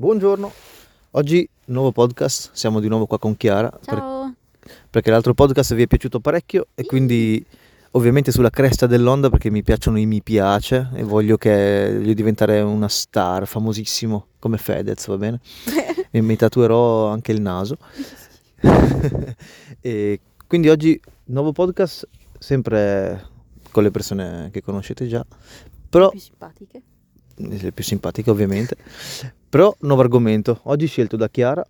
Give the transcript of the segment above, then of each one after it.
Buongiorno, oggi nuovo podcast, siamo di nuovo qua con Chiara per- Ciao. perché l'altro podcast vi è piaciuto parecchio e quindi ovviamente sulla cresta dell'onda perché mi piacciono i mi piace e voglio che voglio diventare una star famosissimo come Fedez, va bene? E mi tatuerò anche il naso. e quindi oggi nuovo podcast sempre con le persone che conoscete già, però più simpatiche. le più simpatiche ovviamente. Però nuovo argomento, oggi scelto da Chiara.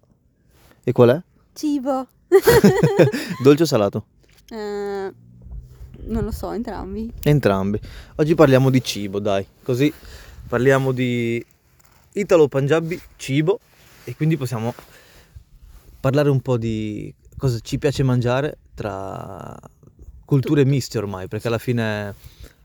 E qual è? Cibo. Dolce o salato? Eh, non lo so, entrambi. Entrambi. Oggi parliamo di cibo, dai. Così parliamo di italo-punjabi cibo e quindi possiamo parlare un po' di cosa ci piace mangiare tra culture miste ormai, perché alla fine,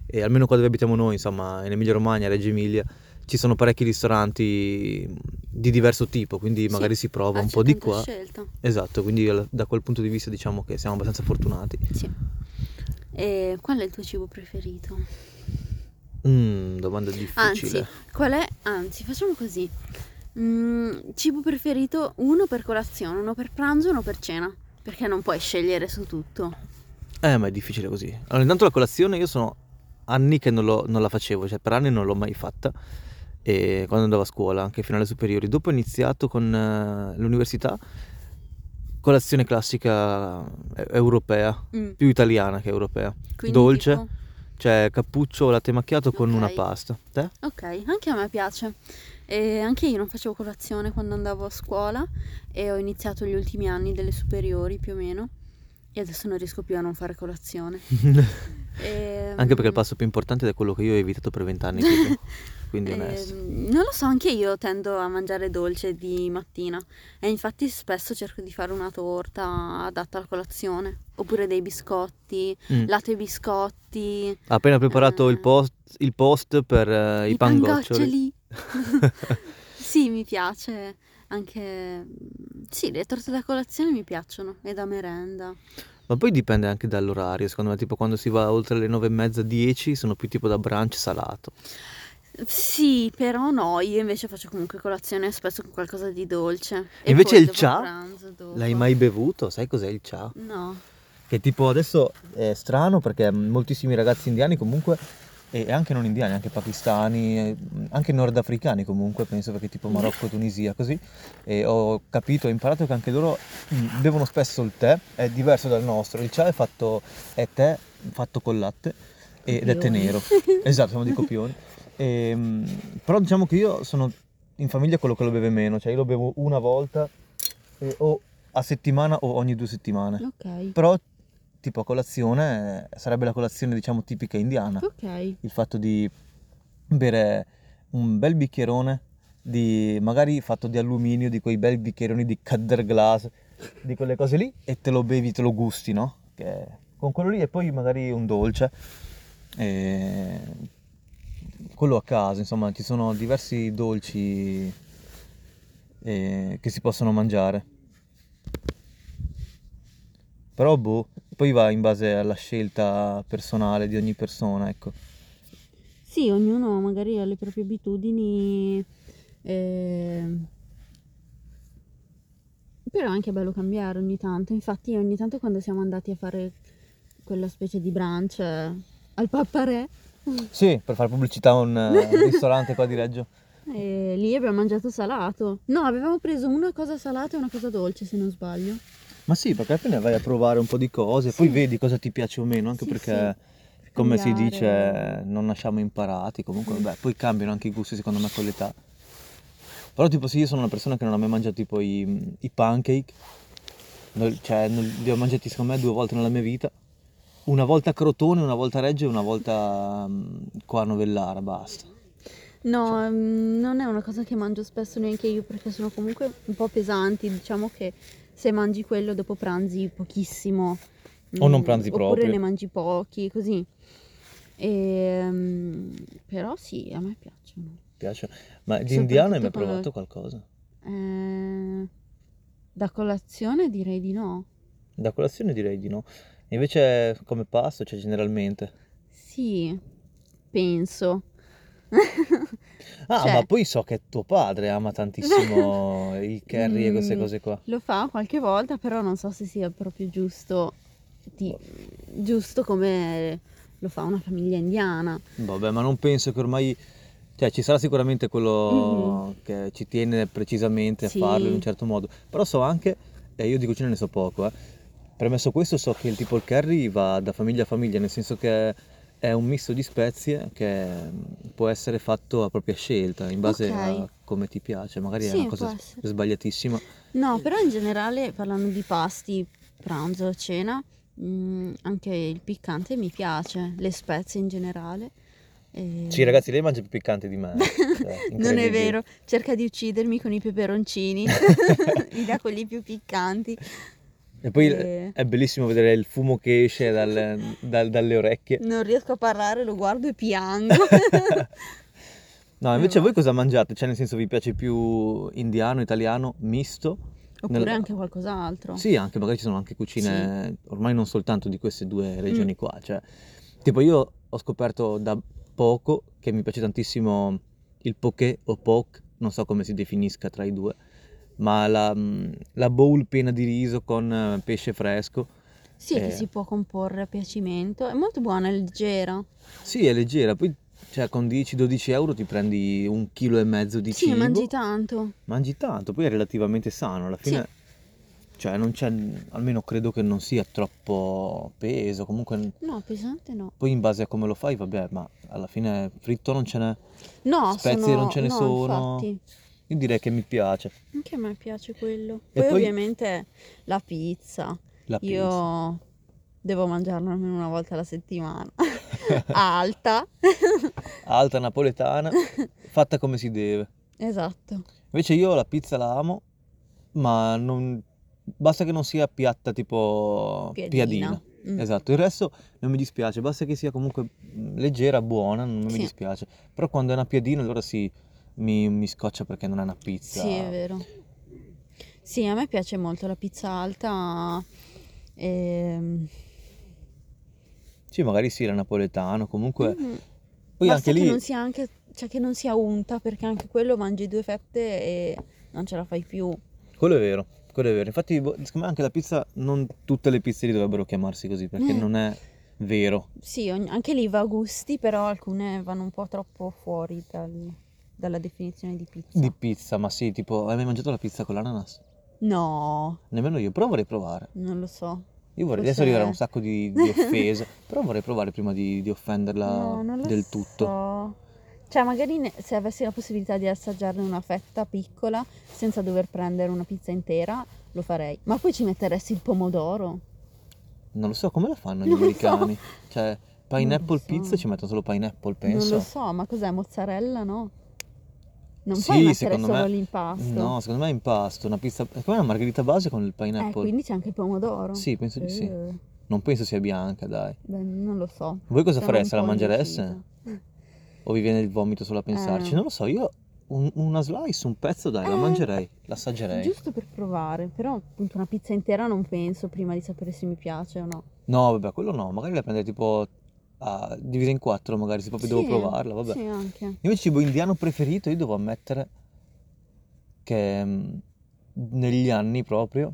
e almeno qua dove abitiamo noi, insomma, in Emilia Romagna, Reggio Emilia, ci sono parecchi ristoranti di diverso tipo, quindi Sì, magari si prova Ah, un po' di qua. scelta. Esatto, quindi da quel punto di vista diciamo che siamo abbastanza fortunati. Sì. E qual è il tuo cibo preferito? Mm, domanda difficile. Anzi, qual è? Anzi, facciamo così. Mm, cibo preferito uno per colazione, uno per pranzo, uno per cena. Perché non puoi scegliere su tutto. Eh, ma è difficile così. Allora, intanto la colazione io sono anni che non, lo- non la facevo, cioè per anni non l'ho mai fatta. E quando andavo a scuola, anche fino alle superiori. Dopo ho iniziato con eh, l'università, colazione classica eh, europea, Mm, più italiana che europea. quindi Dolce, tipo- cioè cappuccio latte macchiato con una pasta. Te? Ok, anche a me piace. E anche io non facevo colazione quando andavo a scuola e ho iniziato gli ultimi anni delle superiori più o meno e adesso non riesco più a non fare colazione. Ehm, Anche perché il passo più importante è quello che io ho evitato per vent'anni. Quindi ehm, onesto. non lo so, anche io tendo a mangiare dolce di mattina e infatti spesso cerco di fare una torta adatta alla colazione oppure dei biscotti, Mm. latte e biscotti, Ha appena preparato il eh, post, il post per eh, i, i pangoccioli. pangoccioli. Sì, mi piace anche... Sì, le torte da colazione mi piacciono e da merenda. Ma poi dipende anche dall'orario, secondo me, tipo quando si va oltre le nove e mezza, dieci, sono più tipo da brunch salato. Sì, però no, io invece faccio comunque colazione spesso con qualcosa di dolce. E invece il cha? pranzo. L'hai mai bevuto? Sai cos'è il cha? No. Che tipo adesso è strano perché moltissimi ragazzi indiani comunque, e anche non indiani, anche pakistani, anche nordafricani comunque, penso perché tipo Marocco, Tunisia, così, e ho capito, ho imparato che anche loro bevono spesso il tè, è diverso dal nostro, il cha è fatto, è tè fatto col latte ed è tè nero, esatto, siamo dei copioni, Ehm, però diciamo che io sono in famiglia quello che lo beve meno, cioè io lo bevo una volta eh, o a settimana o ogni due settimane. Ok. Però tipo a colazione sarebbe la colazione diciamo tipica indiana, Ok. il fatto di bere un bel bicchierone di magari fatto di alluminio, di quei bel bicchieroni di Cadder Glass, di quelle cose lì e te lo bevi, te lo gusti, no? Che- con quello lì e poi magari un dolce. E quello a caso, insomma, ci sono diversi dolci eh, che si possono mangiare. Però boh, poi va in base alla scelta personale di ogni persona, ecco. Sì, ognuno magari ha le proprie abitudini. ehm, Però è anche bello cambiare ogni tanto. Infatti, ogni tanto quando siamo andati a fare quella specie di brunch eh, al Papparè, Sì, per fare pubblicità a un eh, ristorante qua di Reggio. E lì abbiamo mangiato salato. No, avevamo preso una cosa salata e una cosa dolce, se non sbaglio. Ma sì, perché alla fine vai a provare un po' di cose, poi Sì. vedi cosa ti piace o meno, anche Sì, perché come si Cambiare. dice non nasciamo imparati, comunque vabbè, poi cambiano anche i gusti secondo me con l'età. Però tipo sì, io sono una persona che non ha mai mangiato tipo i, i pancake, Non- cioè non- li ho mangiati secondo me due volte nella mia vita, una volta a Crotone, una volta a Reggio e una volta mm, qua a Novellara, basta. No, mm, non è una cosa che mangio spesso neanche io perché sono comunque un po' pesanti. Diciamo che se mangi quello dopo pranzi pochissimo. O non mm, pranzi oppure proprio. ne mangi pochi, così. Ehm, però sì, a me piacciono. Piace. Ma di indiano hai mai provato quando- qualcosa? Eh, da colazione direi di no. Da colazione direi di no. Invece come pasto, cioè generalmente. Sì, penso. Ah, Cioè- ma poi so che tuo padre ama tantissimo il curry e queste Mm, cose qua. Lo fa qualche volta, però non so se sia proprio giusto, ti- giusto come lo fa una famiglia indiana. Vabbè, ma non penso che ormai... Cioè, ci sarà sicuramente quello che ci tiene precisamente a Sì. farlo in un certo modo. Però so anche, e io di cucina ne so poco, eh. Premesso questo, so che il tipo il curry va da famiglia a famiglia, nel senso che è un misto di spezie che mm, può essere fatto a propria scelta, in base Ok. a come ti piace. Magari è Sì, una cosa sbagliatissima. No, però in generale parlando di pasti, pranzo, cena, mm, anche il piccante mi piace, le spezie in generale. E- Sì, ragazzi, lei mangia più piccante di me. cioè, Non è vero, cerca di uccidermi con i peperoncini, mi dà quelli più piccanti. E poi Eh. è bellissimo vedere il fumo che esce dal- dal- dalle orecchie. Non riesco a parlare, lo guardo e piango. No, invece Eh, voi cosa mangiate? Cioè, nel senso, vi piace più indiano, italiano, misto? Oppure Nel- anche qualcos'altro. Sì, anche magari ci sono anche cucine, ormai non soltanto di queste due regioni qua. Cioè, tipo io ho scoperto da poco che mi piace tantissimo il poké o poke, non so come si definisca tra i due, ma la, la bowl piena di riso con eh, pesce fresco. Sì, che Eh. si può comporre a piacimento. È molto buona, è leggera. Sì, è leggera, poi cioè, con 10-12 euro ti prendi un chilo e mezzo di Sì, cibo. mangi tanto. Mangi tanto, poi è relativamente sano, alla fine, cioè non c'è, almeno credo che non sia troppo peso, comunque No, pesante no. poi in base a come lo fai, vabbè, ma alla fine fritto non ce n'è, No, spezie sono- non ce ne no, sono, infatti. Io direi che mi piace Anche a me piace quello. Poi, poi- ovviamente la pizza. la pizza. Io devo mangiarla almeno una volta alla settimana. Alta. Alta napoletana, fatta come si deve. Esatto. Invece io la pizza la amo, ma non, basta che non sia piatta tipo Piadina. piadina. Mm. Esatto, il resto non mi dispiace, basta che sia comunque mm, leggera, buona, non mi Sì. dispiace. Però quando è una piadina allora sì, mi, mi scoccia perché non è una pizza. Sì, è vero. Sì, a me piace molto la pizza alta. ehm, Sì, magari sì, la napoletano, comunque... mhm. Poi Basta anche che lì... non sia anche, cioè che non sia unta, perché anche quello mangi due fette e non ce la fai più. Quello è vero, quello è vero. Infatti, boh, secondo me anche la pizza, non tutte le pizzerie dovrebbero chiamarsi così, perché Eh. non è vero. Sì, ogni- anche lì va a gusti, però alcune vanno un po' troppo fuori dal- dalla definizione di pizza. Di pizza, ma sì, tipo, hai mai mangiato la pizza con l'ananas? No, Nemmeno io, però vorrei provare. non lo so. Io vorrei, Forse- adesso arriverà un sacco di, di offese, però vorrei provare prima di, di offenderla No, non lo del tutto. so. Cioè, magari ne- se avessi la possibilità di assaggiarne una fetta piccola senza dover prendere una pizza intera, lo farei. Ma poi ci metteresti il pomodoro? Non lo so, come la fanno gli Non lo americani? Cioè, pineapple Non lo so. pizza ci mettono solo pineapple, Non penso. lo so, ma cos'è? Mozzarella, no? Non Sì, puoi mettere solo me- l'impasto. No, secondo me è impasto, una pizza... È come una margherita base con il Eh, pineapple. quindi c'è anche il pomodoro. Sì, penso di sì. Eh, Non penso sia bianca, dai. beh, non lo so. Voi cosa fareste? La mangereste? O vi viene il vomito solo a pensarci? Eh. Non lo so, io un- una slice, un pezzo, dai, la Eh, mangerei, l'assaggerei. Giusto per provare, però appunto una pizza intera non penso prima di sapere se mi piace o no. No, vabbè, quello no, magari la prendere tipo a- divisa in quattro, magari se proprio devo Sì, provarla, vabbè. Sì, anche. Invece cibo indiano preferito, io devo ammettere che negli anni proprio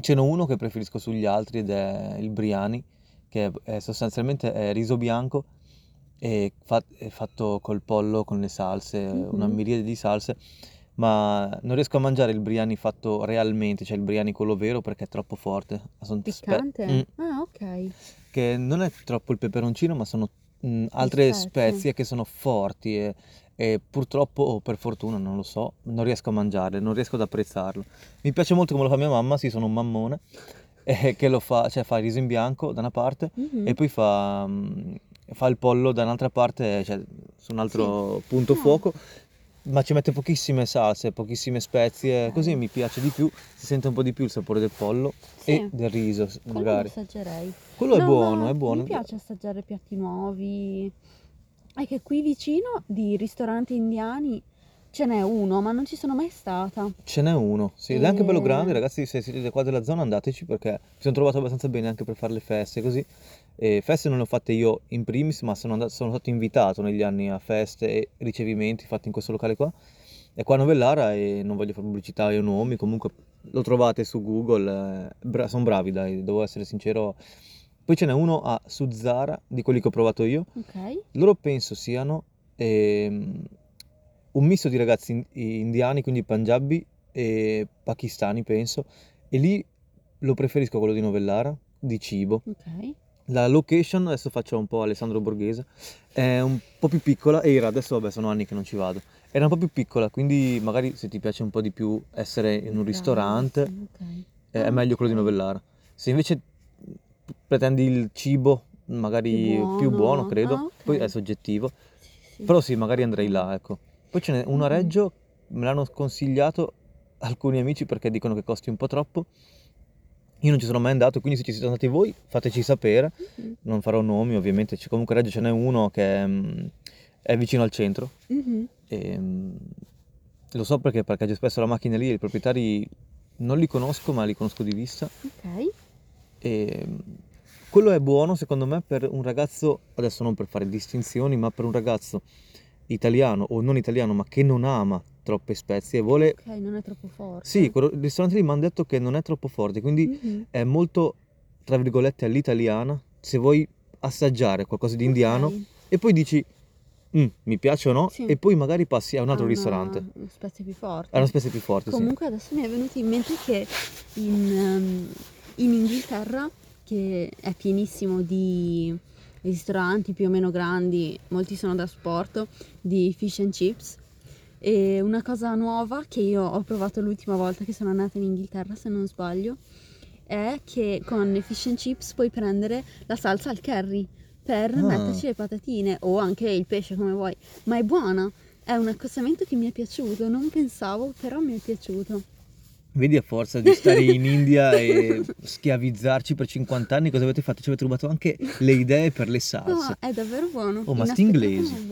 ce n'è uno che preferisco sugli altri ed è il biryani, che è, sostanzialmente è riso bianco e fa- è fatto col pollo, con le salse, una Mhm. miriade di salse, ma non riesco a mangiare il biryani fatto realmente, cioè il biryani quello vero perché è troppo forte. Son spe- Piccante? Mm, Ah, ok. Che non è troppo il peperoncino, ma sono mm, altre spezie. spezie che sono forti e, e purtroppo, o per fortuna, non lo so, non riesco a mangiarle, non riesco ad apprezzarlo. Mi piace molto come lo fa mia mamma, sì, sono un mammone, eh, che lo fa, cioè fa il riso in bianco da una parte Mhm. e poi fa, mm, fa il pollo da un'altra parte, cioè su un altro punto Ah. fuoco, ma ci mette pochissime salse, pochissime spezie, così mi piace di più, si sente un po' di più il sapore del pollo Sì. e del riso, Quello magari. lo assaggerei. Quello è No, buono, ma è buono. Mi piace assaggiare piatti nuovi. È che qui vicino di ristoranti indiani Ce n'è uno, ma non ci sono mai stata. Ce n'è uno, sì, ed è anche bello E- grande, ragazzi, se siete qua della zona andateci perché mi sono trovato abbastanza bene anche per fare le feste così. E feste non le ho fatte io in primis, ma sono, andato- sono stato invitato negli anni a feste e ricevimenti fatti in questo locale qua. È qua a Novellara e non voglio fare pubblicità io nomi, comunque lo trovate su Google, sono bravi dai, devo essere sincero. Poi ce n'è uno a Suzzara, di quelli che ho provato io. Ok. Loro penso siano ehm, un misto di ragazzi in- indiani, quindi punjabi e pakistani, penso. E lì lo preferisco quello di Novellara, di cibo. Ok. La location, adesso faccio un po' Alessandro Borghese, è un po' più piccola, era, adesso vabbè sono anni che non ci vado, era un po' più piccola, quindi magari se ti piace un po' di più essere in un ristorante, Ok. eh, è Ah, meglio quello di. Novellara. Se invece pretendi il cibo magari Più più buono, buono. credo, Ah, poi è soggettivo, Sì, sì. però sì, magari andrei là, ecco. Poi ce n'è uno a Mhm. Reggio, me l'hanno consigliato alcuni amici perché dicono che costi un po' troppo. Io non ci sono mai andato, quindi se ci siete andati voi fateci sapere. Mhm. Non farò nomi, ovviamente. C'è- comunque a Reggio ce n'è uno che mm, è vicino al centro. Mhm. E, mm, lo so perché parcheggio spesso la macchina lì e i proprietari non li conosco, ma li conosco di vista. Ok. E mm, quello è buono secondo me per un ragazzo, adesso non per fare distinzioni, ma per un ragazzo italiano o non italiano, ma che non ama troppe spezie vuole... Ok, non è troppo forte. Sì, il ristorante lì mi hanno detto che non è troppo forte, quindi Mhm. è molto, tra virgolette, all'italiana. Se vuoi assaggiare qualcosa di indiano Ok. e poi dici, "Mm, mi piace o no, Sì. e poi magari passi a un altro Ha una- ristorante. Una spezia più forte. È una specie più forte, sì. Comunque adesso mi è venuto in mente che in, ehm, in Inghilterra, che è pienissimo di ristoranti più o meno grandi, molti sono da sport, di fish and chips. E una cosa nuova che io ho provato l'ultima volta che sono andata in Inghilterra, se non sbaglio, è che con le fish and chips puoi prendere la salsa al curry per Ah. metterci le patatine o anche il pesce come vuoi, ma è buona. È un accostamento che mi è piaciuto, non pensavo, però mi è piaciuto. Vedi a forza di stare in India e schiavizzarci per 50 anni, cosa avete fatto? Ci avete rubato anche le idee per le No, salse. è davvero buono. Oh, ma sti inglesi.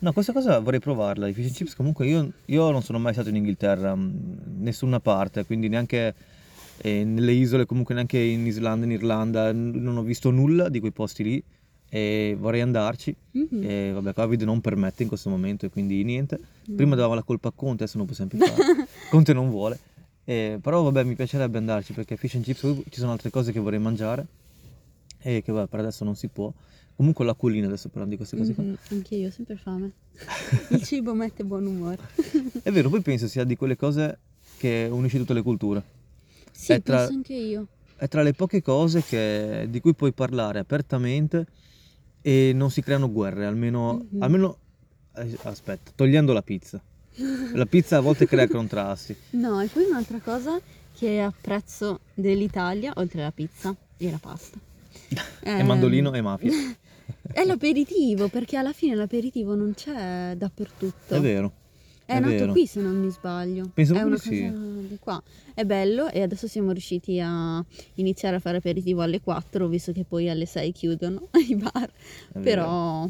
No, questa cosa vorrei provarla. I fish and chips, comunque, io, io non sono mai stato in Inghilterra, mh, nessuna parte, quindi neanche eh, nelle isole, comunque neanche in Islanda, in Irlanda, n- non ho visto nulla di quei posti lì e vorrei andarci. Mhm. E vabbè, Covid non permette in questo momento e quindi niente. No. Prima davamo la colpa a Conte, adesso non possiamo più fare. Conte non vuole. Eh, però vabbè, mi piacerebbe andarci perché fish and chips ci sono altre cose che vorrei mangiare e che vabbè, per adesso non si può. Comunque l'acquolina, adesso parlando di queste cose qua. Mhm, Anche io ho sempre fame. Il cibo mette buon umore. È vero, poi penso sia di quelle cose che unisce tutte le culture. Sì, È tra- penso anche io. È tra le poche cose che- di cui puoi parlare apertamente e non si creano guerre, almeno, Mhm. almeno eh, aspetta, togliendo la pizza. La pizza a volte crea contrasti. No, e poi un'altra cosa che apprezzo dell'Italia, oltre alla pizza e la pasta. E ehm, mandolino e mafia. È l'aperitivo, perché alla fine l'aperitivo non c'è dappertutto. È vero. È, è nato vero. qui se non mi sbaglio. Penso è proprio una di sì. cosa di qua. È bello e adesso siamo riusciti a iniziare a fare aperitivo alle 4, visto che poi alle 6 chiudono i bar. È vero. Però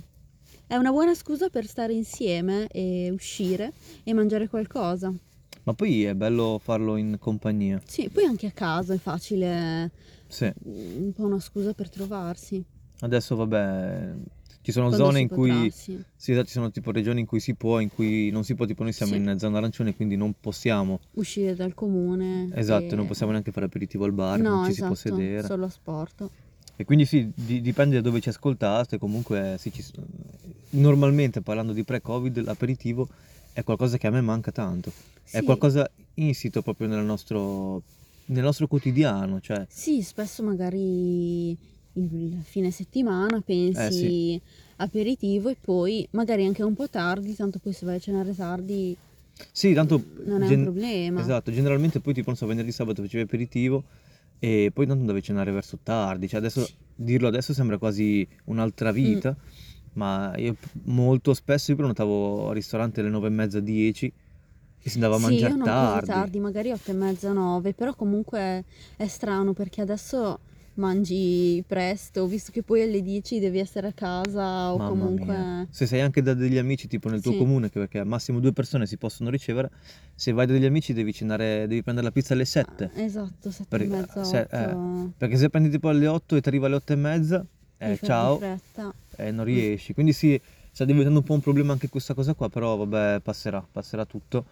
è una buona scusa per stare insieme e uscire e mangiare qualcosa. Ma poi è bello farlo in compagnia. Sì, poi anche a casa è facile, Sì. un po' una scusa per trovarsi. Adesso vabbè, ci sono Quando zone in potrà, cui sì. sì, esatto, ci sono tipo regioni in cui si può, in cui non si può, tipo noi siamo Sì. in zona arancione, quindi non possiamo. Uscire dal comune. Esatto, e- non possiamo neanche fare aperitivo al bar, No, non ci esatto, si può sedere. solo a sport. E quindi sì, di- dipende da dove ci ascoltaste, comunque sì, ci normalmente parlando di pre-Covid l'aperitivo è qualcosa che a me manca tanto, è Sì. qualcosa insito proprio nel nostro, nel nostro quotidiano, cioè Sì, spesso magari il fine settimana pensi Eh, sì. aperitivo e poi magari anche un po' tardi, tanto poi se vai a cenare tardi sì, tanto non è gen- un problema. Esatto, generalmente poi tipo non so, venerdì sabato facevi aperitivo e poi tanto a cenare verso tardi, cioè adesso dirlo adesso sembra quasi un'altra Mm. vita, ma io molto spesso io prenotavo al ristorante alle nove e mezza, dieci e si andava a Sì, mangiare io non tardi. tardi, magari 8 e mezza, 9, però comunque è strano perché adesso mangi presto, visto che poi alle 10 devi essere a casa o Mamma comunque... mia. Se sei anche da degli amici, tipo nel tuo Sì. comune, che perché al massimo due persone si possono ricevere, se vai da degli amici devi cenare, devi prendere la pizza alle 7. Esatto, sette Per- e mezza, se- eh, Perché se prendi tipo alle 8 e ti arriva alle 8 e mezza, eh, ciao, eh, non riesci. Quindi sì, sta diventando un po' un problema anche questa cosa qua, però vabbè, passerà, passerà tutto.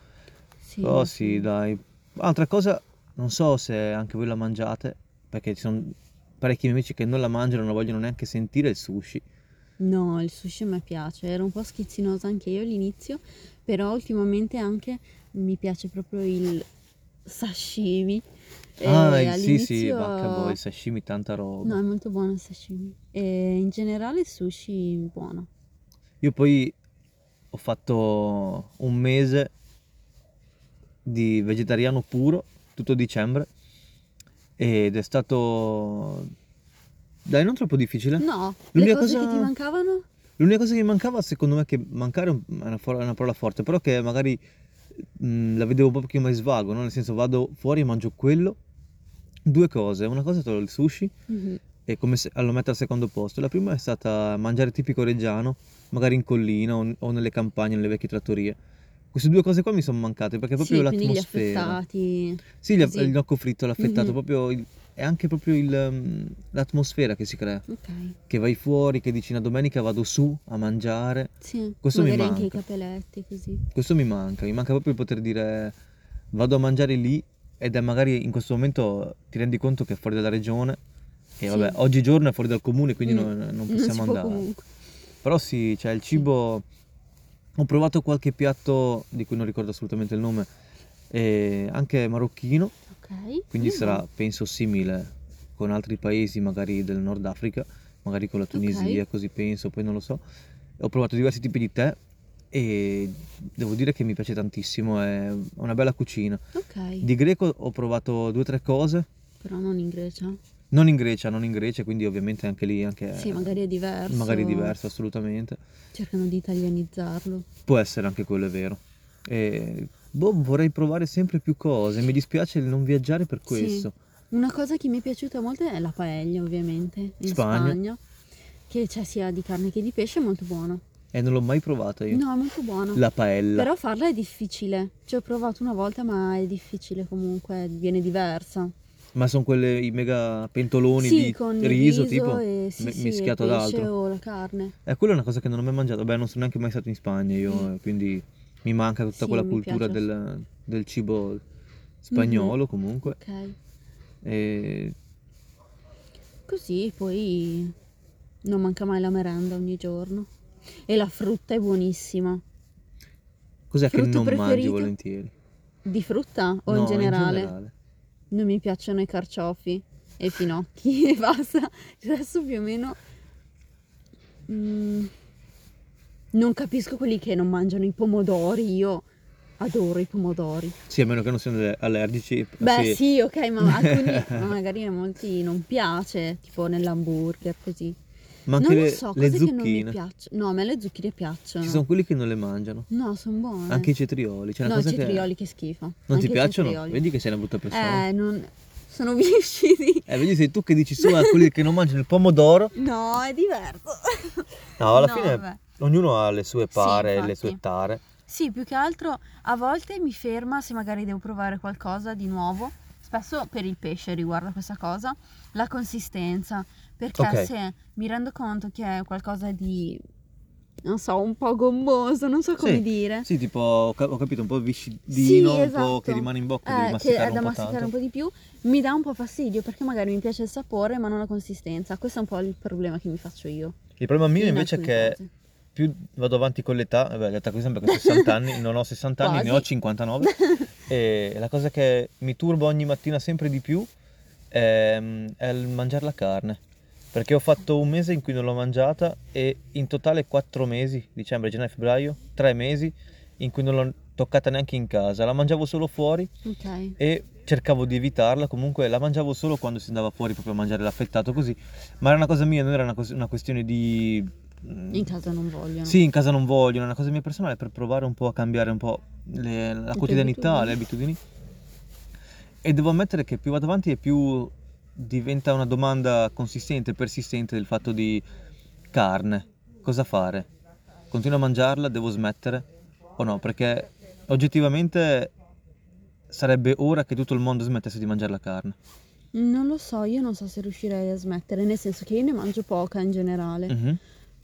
Sì, Oh sì, dai. Altra cosa, non so se anche voi la mangiate, perché ci sono parecchi miei amici che non la mangiano, non vogliono neanche sentire il sushi. No, il sushi a me piace, ero un po' schizzinosa anche io all'inizio, però ultimamente anche mi piace proprio il sashimi. E Ah, sì, sì, vacca boy, sashimi, tanta roba. No, è molto buono il sashimi. E in generale il sushi buono. Io poi ho fatto un mese di vegetariano puro, tutto dicembre, ed è stato... Dai, non troppo difficile. No, le L'unica cose cosa- che ti mancavano? L'unica cosa che mi mancava, secondo me, che mancare è un- è una, for- una parola forte, però che magari mh, la vedevo più come svago, no? Nel senso vado fuori e mangio quello. Due cose, una cosa è il sushi Mhm. e come se, lo metto al secondo posto. La prima è stata mangiare tipico reggiano, magari in collina o, o nelle campagne, nelle vecchie trattorie. Queste due cose qua mi sono mancate perché proprio Sì, gli l'atmosfera. affettati. Sì, gli- il gnocco fritto, l'affettato, Mhm. proprio il- è anche proprio il, um, l'atmosfera che si crea. Ok, Che vai fuori, che dici una domenica vado su a mangiare. sì. Questo mi Magari anche i manca. capelletti così. Questo mi manca, mi manca proprio il poter dire vado a mangiare lì ed è magari in questo momento ti rendi conto che è fuori dalla regione e Sì. vabbè, oggigiorno è fuori dal comune quindi Mm. non, non Non si possiamo può andare. Però sì, cioè il cibo, ho provato qualche piatto di cui non ricordo assolutamente il nome, eh, anche marocchino, Ok. quindi Mm. sarà penso simile con altri paesi magari del Nord Africa, magari con la Tunisia, Ok. così penso, poi non lo so. Ho provato diversi tipi di tè e devo dire che mi piace tantissimo, è una bella cucina. Ok, Di greco ho provato due o tre cose, però non in Grecia. Non in Grecia, non in Grecia, quindi ovviamente anche lì anche Sì, magari è diverso. magari diverso assolutamente. Cercano di italianizzarlo. Può essere anche quello, è vero. E, boh, vorrei provare sempre più cose. Mi dispiace non viaggiare per Sì. questo. Una cosa che mi è piaciuta molto è la paella, ovviamente, in Spagna. Spagna. Che c'è sia di carne che di pesce, è molto buono. E non l'ho mai provata io. No, è molto buono. La paella. Però farla è difficile. Ci ho provato una volta, ma è difficile comunque, viene diversa. Ma sono quelle i mega pentoloni sì, di con riso, riso tipo e, sì, me- sì, mischiato ad altro. o la carne. E quella è una cosa che non ho mai mangiato. Beh, non sono neanche mai stato in Spagna io, Mm. eh, quindi mi manca tutta quella cultura del, del cibo spagnolo comunque. Ok. E Così poi non manca mai la merenda ogni giorno. E la frutta è buonissima. cos'è che Frutto non mangi preferito? volentieri? Di frutta o No, in generale? generale. Non mi piacciono i carciofi e i finocchi e basta. Il resto più o meno... mm, non capisco quelli che non mangiano i pomodori. Io adoro i pomodori. Sì, a meno che non siano alle- allergici. Beh, sì. sì, ok, ma alcuni ma magari a molti non piace, tipo nell'hamburger così. Ma anche non le, lo so, le cose che non mi zucchine. piacciono. No, a me le zucchine piacciono. Ci sono quelli che non le mangiano. No, sono buone. Anche i cetrioli. C'è una no, i cosa che cetrioli che schifo. non Anche ti piacciono? cetrioli. Vedi che sei una brutta persona. Eh, non... Sono viscidi. Eh, vedi sei tu che dici su a quelli che non mangiano il pomodoro. No, è diverso. No, alla No, fine vabbè. ognuno ha le sue pare, le infatti. sue tare. Sì, più che altro a volte mi ferma se magari devo provare qualcosa di nuovo. Spesso per il pesce riguarda questa cosa, la consistenza. Perché Ok. se mi rendo conto che è qualcosa di, non so, un po' gommoso, non so come Sì, dire. Sì, tipo, ho cap- ho capito, un po' viscidino, Sì, un po' esatto. che rimane in bocca, Eh, devi che masticare è un da po' masticare tanto. un po' di più, mi dà un po' fastidio perché magari mi piace il sapore ma non la consistenza. Questo è un po' il problema che mi faccio io. Il problema mio in invece è alcune che cose. più vado avanti con l'età, vabbè, l'età così sempre con 60 anni, non ho 60 anni, ne ho Quasi. 59 e la cosa che mi turba ogni mattina sempre di più è, è il mangiare la carne. Perché ho fatto un mese in cui non l'ho mangiata e in totale 4 mesi, dicembre, gennaio, febbraio, 3 mesi in cui non l'ho toccata neanche in casa. La mangiavo solo fuori Ok. e cercavo di evitarla, comunque la mangiavo solo quando si andava fuori proprio a mangiare l'affettato così, ma era una cosa mia, non era una, cos- una questione di... mm, In casa non vogliono. Sì, in casa non vogliono, è una cosa mia personale per provare un po' a cambiare un po' le- la quotidianità, abitudini. le abitudini. E devo ammettere che più vado avanti e più diventa una domanda consistente, persistente del fatto di carne, cosa fare? Continuo a mangiarla, devo smettere o no? Perché oggettivamente sarebbe ora che tutto il mondo smettesse di mangiare la carne. Non lo so, io non so se riuscirei a smettere, nel senso che io ne mangio poca in generale. Mhm,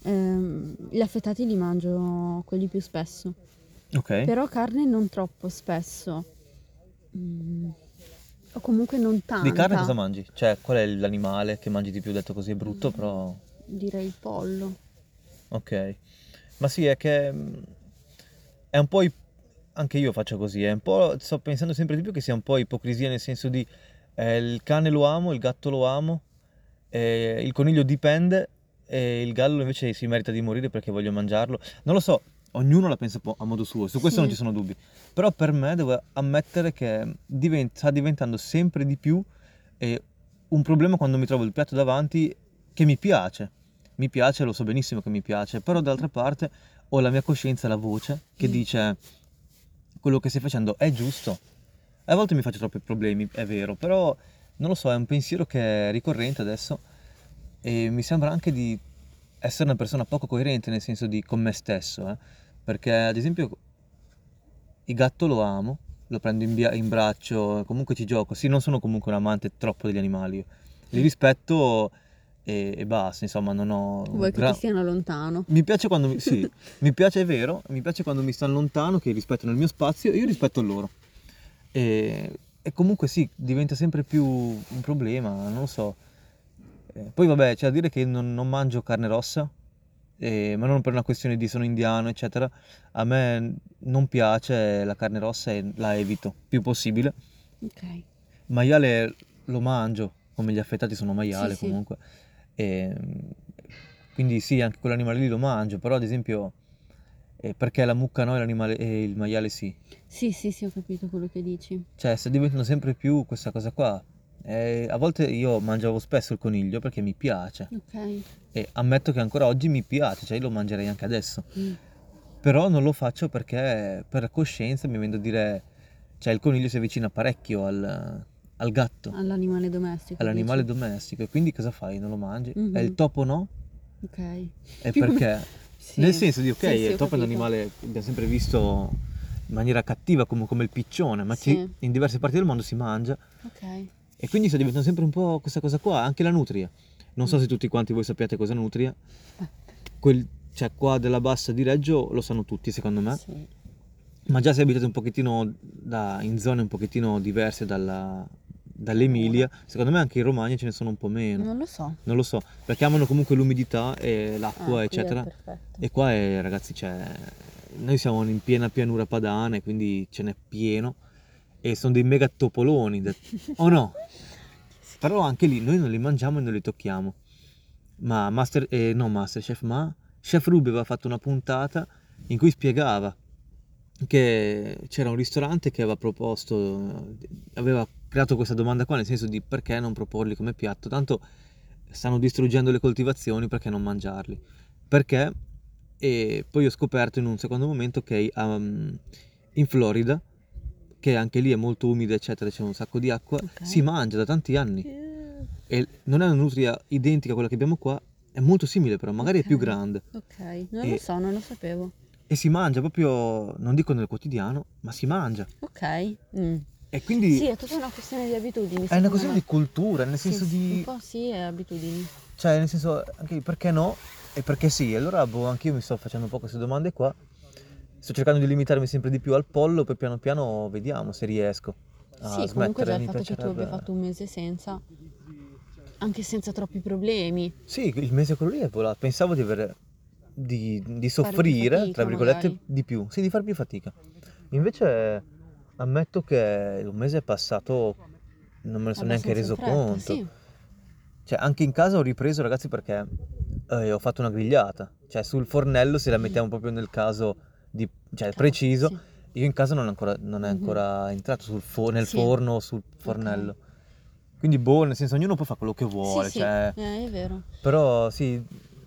Ehm, gli affettati li mangio quelli più spesso, Ok. però carne non troppo spesso. Mm, o comunque non tanta. Di carne cosa mangi? Cioè, qual è l'animale che mangi di più? Detto così è brutto, però... Direi il pollo. Ok. Ma sì, è che mm, è un po' ip- anche io faccio così, è un po' sto pensando sempre di più che sia un po' ipocrisia nel senso di eh, il cane lo amo, il gatto lo amo, eh, il coniglio dipende e il gallo invece si merita di morire perché voglio mangiarlo. Non lo so, ognuno la pensa a modo suo, su questo non Sì. ci sono dubbi. Però per me devo ammettere che divent- sta diventando sempre di più eh, un problema quando mi trovo il piatto davanti che mi piace. Mi piace, lo so benissimo che mi piace, però d'altra parte ho la mia coscienza, la voce che Mm. dice quello che stai facendo è giusto. A volte mi faccio troppi problemi, è vero, però non lo so, è un pensiero che è ricorrente adesso e mi sembra anche di essere una persona poco coerente nel senso di con me stesso, eh. Perché ad esempio il gatto lo amo, lo prendo in, bia- in braccio, comunque ci gioco, sì, non sono comunque un amante troppo degli animali, li rispetto e, e basta, insomma, non ho... Vuoi che gra- ti stiano lontano? mi piace quando mi, sì, mi piace, è vero, mi piace quando mi stanno lontano, che rispettano il mio spazio e io rispetto il loro. E, e comunque sì, diventa sempre più un problema, non lo so. Eh, poi vabbè, c'è da dire che non, non mangio carne rossa, eh, ma non per una questione di sono indiano, eccetera. A me non piace la carne rossa e la evito più possibile. Ok. Maiale lo mangio, come gli affettati sono maiale Sì, sì. comunque. E, quindi sì, anche quell'animale lì lo mangio, però ad esempio eh, perché la mucca no e, l'animale, e il maiale sì. Sì, sì, sì, ho capito quello che dici. Cioè, sta diventando sempre più questa cosa qua. Eh, a volte io mangiavo spesso il coniglio perché mi piace Ok. e ammetto che ancora oggi mi piace, cioè io lo mangerei anche adesso. Mm. Però non lo faccio perché per coscienza mi viene da dire, cioè il coniglio si avvicina parecchio al, al gatto. All'animale domestico. all'animale dici? domestico e quindi cosa fai? Non lo mangi? Mhm. E il topo no? Ok. E perché? Sì. Nel senso di ok, Sì, sì, il topo è un animale che abbiamo sempre visto in maniera cattiva come, come il piccione, ma Sì. ci- in diverse parti del mondo si mangia Ok. E quindi sta diventando sempre un po' questa cosa qua, anche la nutria. Non so se tutti quanti voi sappiate cosa è nutria. Quel, cioè qua della bassa di Reggio lo sanno tutti secondo me, Sì. ma già se abitate un pochettino da- in zone un pochettino diverse dalla- dall'Emilia, secondo me anche in Romagna ce ne sono un po' meno. Non lo so. Non lo so, perché amano comunque l'umidità e Ah, l'acqua, è eccetera. E qua, è, ragazzi, c'è... Noi siamo in piena pianura padana e quindi ce n'è pieno. E sono dei mega topoloni. O no? Però anche lì noi non li mangiamo e non li tocchiamo. Ma Master... Eh, no, Masterchef, ma... Chef Ruby aveva fatto una puntata in cui spiegava che c'era un ristorante che aveva proposto, aveva creato questa domanda qua, nel senso di perché non proporli come piatto, tanto stanno distruggendo le coltivazioni, perché non mangiarli? Perché, e poi ho scoperto in un secondo momento che um, in Florida, che anche lì è molto umida, eccetera, c'è un sacco di acqua, Ok. si mangia da tanti anni Eh, e non è una nutria identica a quella che abbiamo qua, è molto simile però, magari è più grande Ok, non E- lo so, non lo sapevo. e si mangia proprio, non dico nel quotidiano, ma si mangia. Ok. Mm. E quindi Sì, è tutta una questione di abitudini. è una questione me. di cultura, nel senso sì, di... Un po' sì, è abitudini. Cioè, nel senso, anche perché no e perché sì. Allora, boh, anch'io mi sto facendo un po' queste domande qua. Sto cercando di limitarmi sempre di più al pollo, poi piano piano vediamo se riesco a sì, comunque già il fatto che tu abbia fatto un mese senza, anche senza troppi problemi. Sì, il mese quello lì è volato. Pensavo di avere... Di, di soffrire, fatica, tra virgolette, magari. di più. Sì, di fare più fatica. Invece ammetto che un mese è passato, non me ne sono neanche reso fretta, conto. Cioè, anche in casa ho ripreso, ragazzi, perché eh, ho fatto una grigliata. Cioè, sul fornello, se la mettiamo proprio nel caso di, cioè, preciso, Sì. io in casa non è ancora, non è Mhm. ancora entrato sul fo- nel Sì. forno o sul fornello. Quindi, boh, nel senso, ognuno poi fa quello che vuole. Sì, cioè, eh, è vero. Però, sì,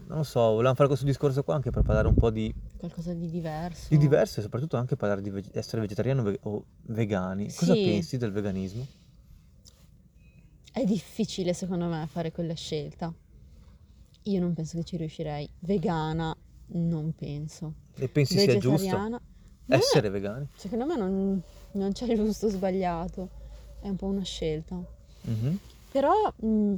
non lo so, volevamo fare questo discorso qua anche per parlare un po' di, Qualcosa di diverso. di diverso e soprattutto anche parlare di veg- essere vegetariano ve- o vegani. Cosa Sì. pensi del veganismo? è difficile secondo me fare quella scelta. Io non penso che ci riuscirei. Vegana, non penso. E pensi sia giusto essere vegani? secondo me non, non c'è giusto o sbagliato, è un po' una scelta. Mhm. Però mh,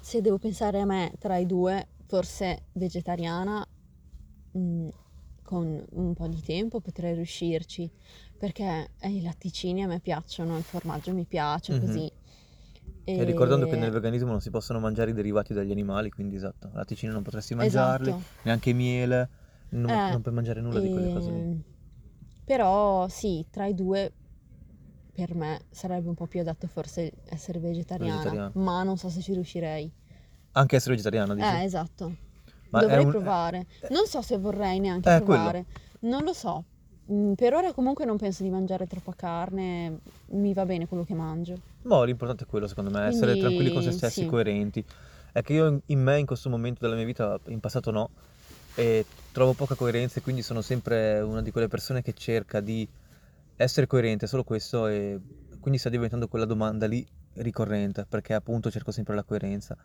se devo pensare a me tra i due, forse vegetariana, mh, con un po' di tempo potrei riuscirci, perché eh, i latticini a me piacciono, il formaggio mi piace, Mhm. così. E ricordando che E- nel veganismo non si possono mangiare i derivati dagli animali, quindi esatto, latticini non potresti mangiarli, Esatto. neanche miele, non, Eh, non puoi mangiare nulla di quelle cose lì. Ehm, Però sì, tra i due per me sarebbe un po' più adatto forse essere vegetariana, Vegetariana. ma non so se ci riuscirei. Anche essere vegetariano, dici? Eh, esatto. Ma Dovrei un- provare. eh, Non so se vorrei neanche Eh, quello. provare. Non lo so. Mm, Per ora comunque non penso di mangiare troppa carne, mi va bene quello che mangio. Boh, l'importante è quello, secondo me, essere Quindi, tranquilli con se stessi, sì. coerenti. È che io in me, in questo momento della mia vita, in passato no, e trovo poca coerenza e quindi sono sempre una di quelle persone che cerca di essere coerente, solo questo, e quindi sta diventando quella domanda lì ricorrente, perché appunto cerco sempre la coerenza.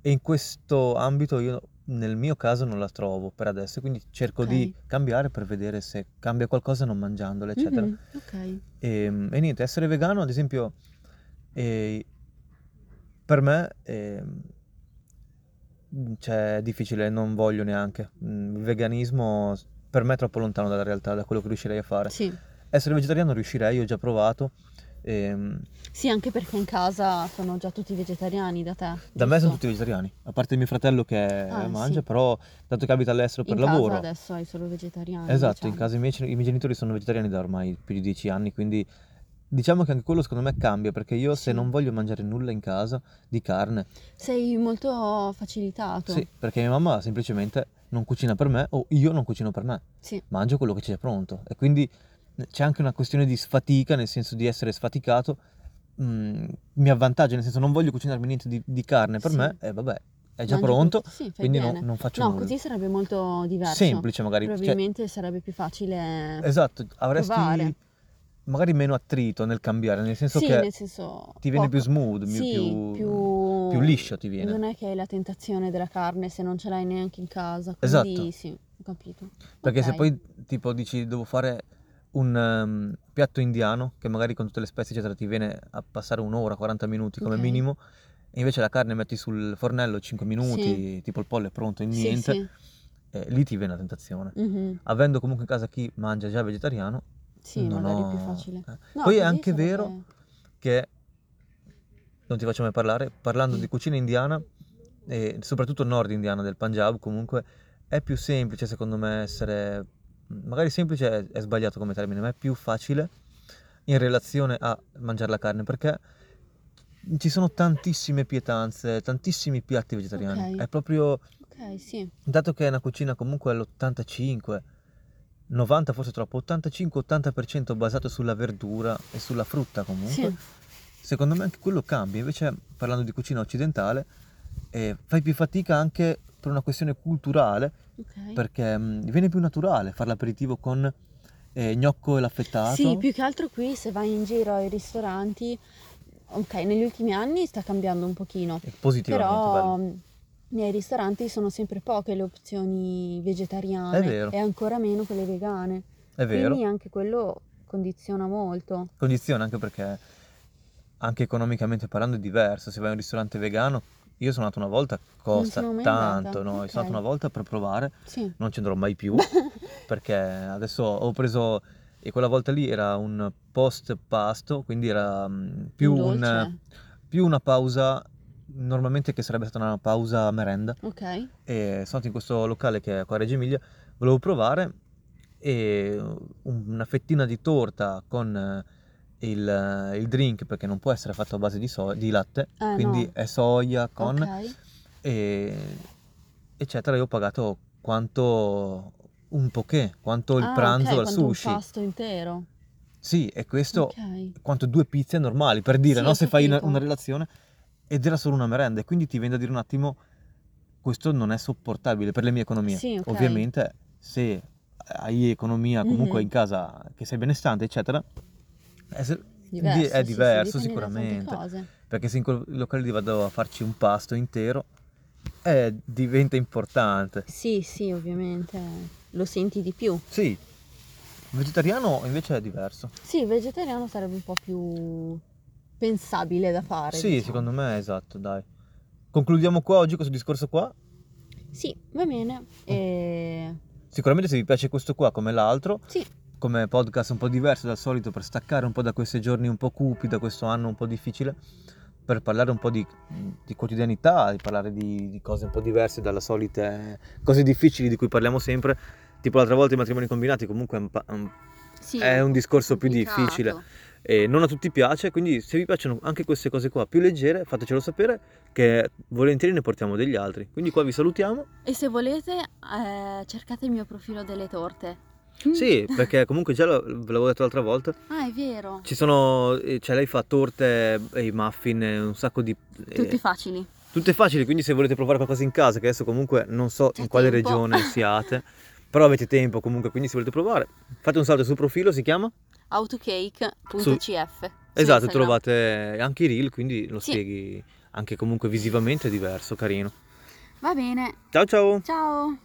E in questo ambito io, nel mio caso, non la trovo per adesso, quindi cerco di Ok. cambiare per vedere se cambia qualcosa non mangiandole, eccetera. Mhm, ok. E, e niente, essere vegano, ad esempio, eh, per me ehm, cioè, è difficile, non voglio neanche. Mm, Il veganismo per me è troppo lontano dalla realtà, da quello che riuscirei a fare. Sì. Essere vegetariano riuscirei, ho già provato. Ehm, Sì, anche perché in casa sono già tutti vegetariani da te. da me sono giusto? tutti vegetariani, a parte mio fratello che Ah, mangia, sì. però dato che abita all'estero per In casa lavoro. adesso hai solo vegetariani. Esatto, in diciamo. casa i miei, i miei genitori sono vegetariani da ormai più di dieci anni, quindi diciamo che anche quello secondo me cambia, perché io se non voglio mangiare nulla in casa di carne, Sei molto facilitato. sì, perché mia mamma semplicemente non cucina per me o io non cucino per me, Sì. mangio quello che c'è pronto e quindi c'è anche una questione di sfatica, nel senso di essere sfaticato, mm, mi avvantaggia, nel senso non voglio cucinarmi niente di, di carne per Sì. me e vabbè, è già Mangi pronto. Sì, quindi no- bene. non faccio No, nulla. così sarebbe molto diverso. Semplice magari, cioè, Probabilmente sarebbe più facile esatto, avresti provare. magari meno attrito nel cambiare, nel senso Sì, che nel senso ti viene più poco. smooth, più, Sì, più, più- più liscio ti viene. Non è che hai la tentazione della carne se non ce l'hai neanche in casa. Esatto. Quindi sì, ho capito. Perché se Ok. poi tipo dici devo fare un ehm, piatto indiano che magari con tutte le spezie eccetera ti viene a passare un'ora, 40 minuti come Ok. minimo e invece la carne metti sul fornello 5 minuti, tipo il pollo è pronto in Sì, niente, sì. e lì ti viene la tentazione. Mhm. Avendo comunque in casa chi mangia già vegetariano, Sì, non magari ho- più facile. eh. No, Poi è anche vero che non ti faccio mai parlare, parlando di cucina indiana e soprattutto nord indiana del Punjab, comunque è più semplice secondo me essere, magari semplice è, è sbagliato come termine, ma è più facile in relazione a mangiare la carne perché ci sono tantissime pietanze, tantissimi piatti vegetariani. Ok. È proprio, Ok, sì. dato che è una cucina comunque all'85, 90 forse troppo, 85-80% basato sulla verdura e sulla frutta comunque. Sì. Secondo me anche quello cambia, invece parlando di cucina occidentale eh, fai più fatica anche per una questione culturale Ok. perché mh, viene più naturale fare l'aperitivo con eh, gnocco e l'affettato. Sì, più che altro qui se vai in giro ai ristoranti, ok, negli ultimi anni sta cambiando un pochino, E positivamente però bello. nei ristoranti sono sempre poche le opzioni vegetariane È vero. e ancora meno quelle vegane. È vero, Quindi anche quello condiziona molto. condiziona anche perché anche economicamente parlando è diverso, se vai a un ristorante vegano, io sono andato una volta, costa sono tanto, no? Sono ok. stato una volta per provare, Sì. non ci andrò mai più perché adesso ho preso e quella volta lì era un post pasto, quindi era mm, più, Un più una pausa normalmente che sarebbe stata una pausa merenda Ok. e sono andato in questo locale che è qua a Reggio Emilia, volevo provare e un- una fettina di torta con eh, il, il drink perché non può essere fatto a base di, so- di latte, Eh, quindi no. è soia con Ok. e, eccetera. Io ho pagato quanto un poké, quanto il Ah, pranzo ok, al quanto un sushi. pasto intero. Sì, e questo Ok. quanto due pizze normali, per dire, Sì, no? Se fai una, una relazione ed era solo una merenda e quindi ti viene da dire un attimo questo non è sopportabile per le mie economie. Sì, ok. Ovviamente se hai economia comunque Mhm. in casa che sei benestante, eccetera, diverso. È sì, sì, diverso, dipende da tante sicuramente. cose. Perché se in quel locale lì vado a farci un pasto intero, eh, diventa importante. Sì, sì, ovviamente lo senti di più. Sì, vegetariano invece è diverso. Sì, il vegetariano sarebbe un po' più pensabile da fare. Sì, diciamo. secondo me è esatto, dai. Concludiamo qua oggi questo discorso qua. Sì, va bene. E... Sicuramente se vi piace questo qua come l'altro, Sì, come podcast un po' diverso dal solito per staccare un po' da questi giorni un po' cupi, da questo anno un po' difficile, per parlare un po' di, di quotidianità, di parlare di, di cose un po' diverse dalle solite cose difficili di cui parliamo sempre, tipo l'altra volta i matrimoni combinati, comunque è un, pa- un- sì, è un discorso più difficile e non a tutti piace, quindi se vi piacciono anche queste cose qua più leggere, fatecelo sapere che volentieri ne portiamo degli altri. Quindi qua vi salutiamo. E se volete, eh, cercate il mio profilo delle torte. Sì, perché comunque già lo- ve l'avevo detto l'altra volta, Ah, è vero. Ci sono, eh, cioè lei fa torte e i muffin, un sacco di... eh, Tutti facili. tutte facili, quindi se volete provare qualcosa in casa, che adesso comunque non so C'è in quale tempo. regione siate, però avete tempo comunque, quindi se volete provare, fate un salto sul profilo, si chiama? Autocake.cf. esatto, trovate anche i reel, quindi lo Sì. spieghi anche comunque visivamente è diverso, carino. Va bene. Ciao ciao! Ciao.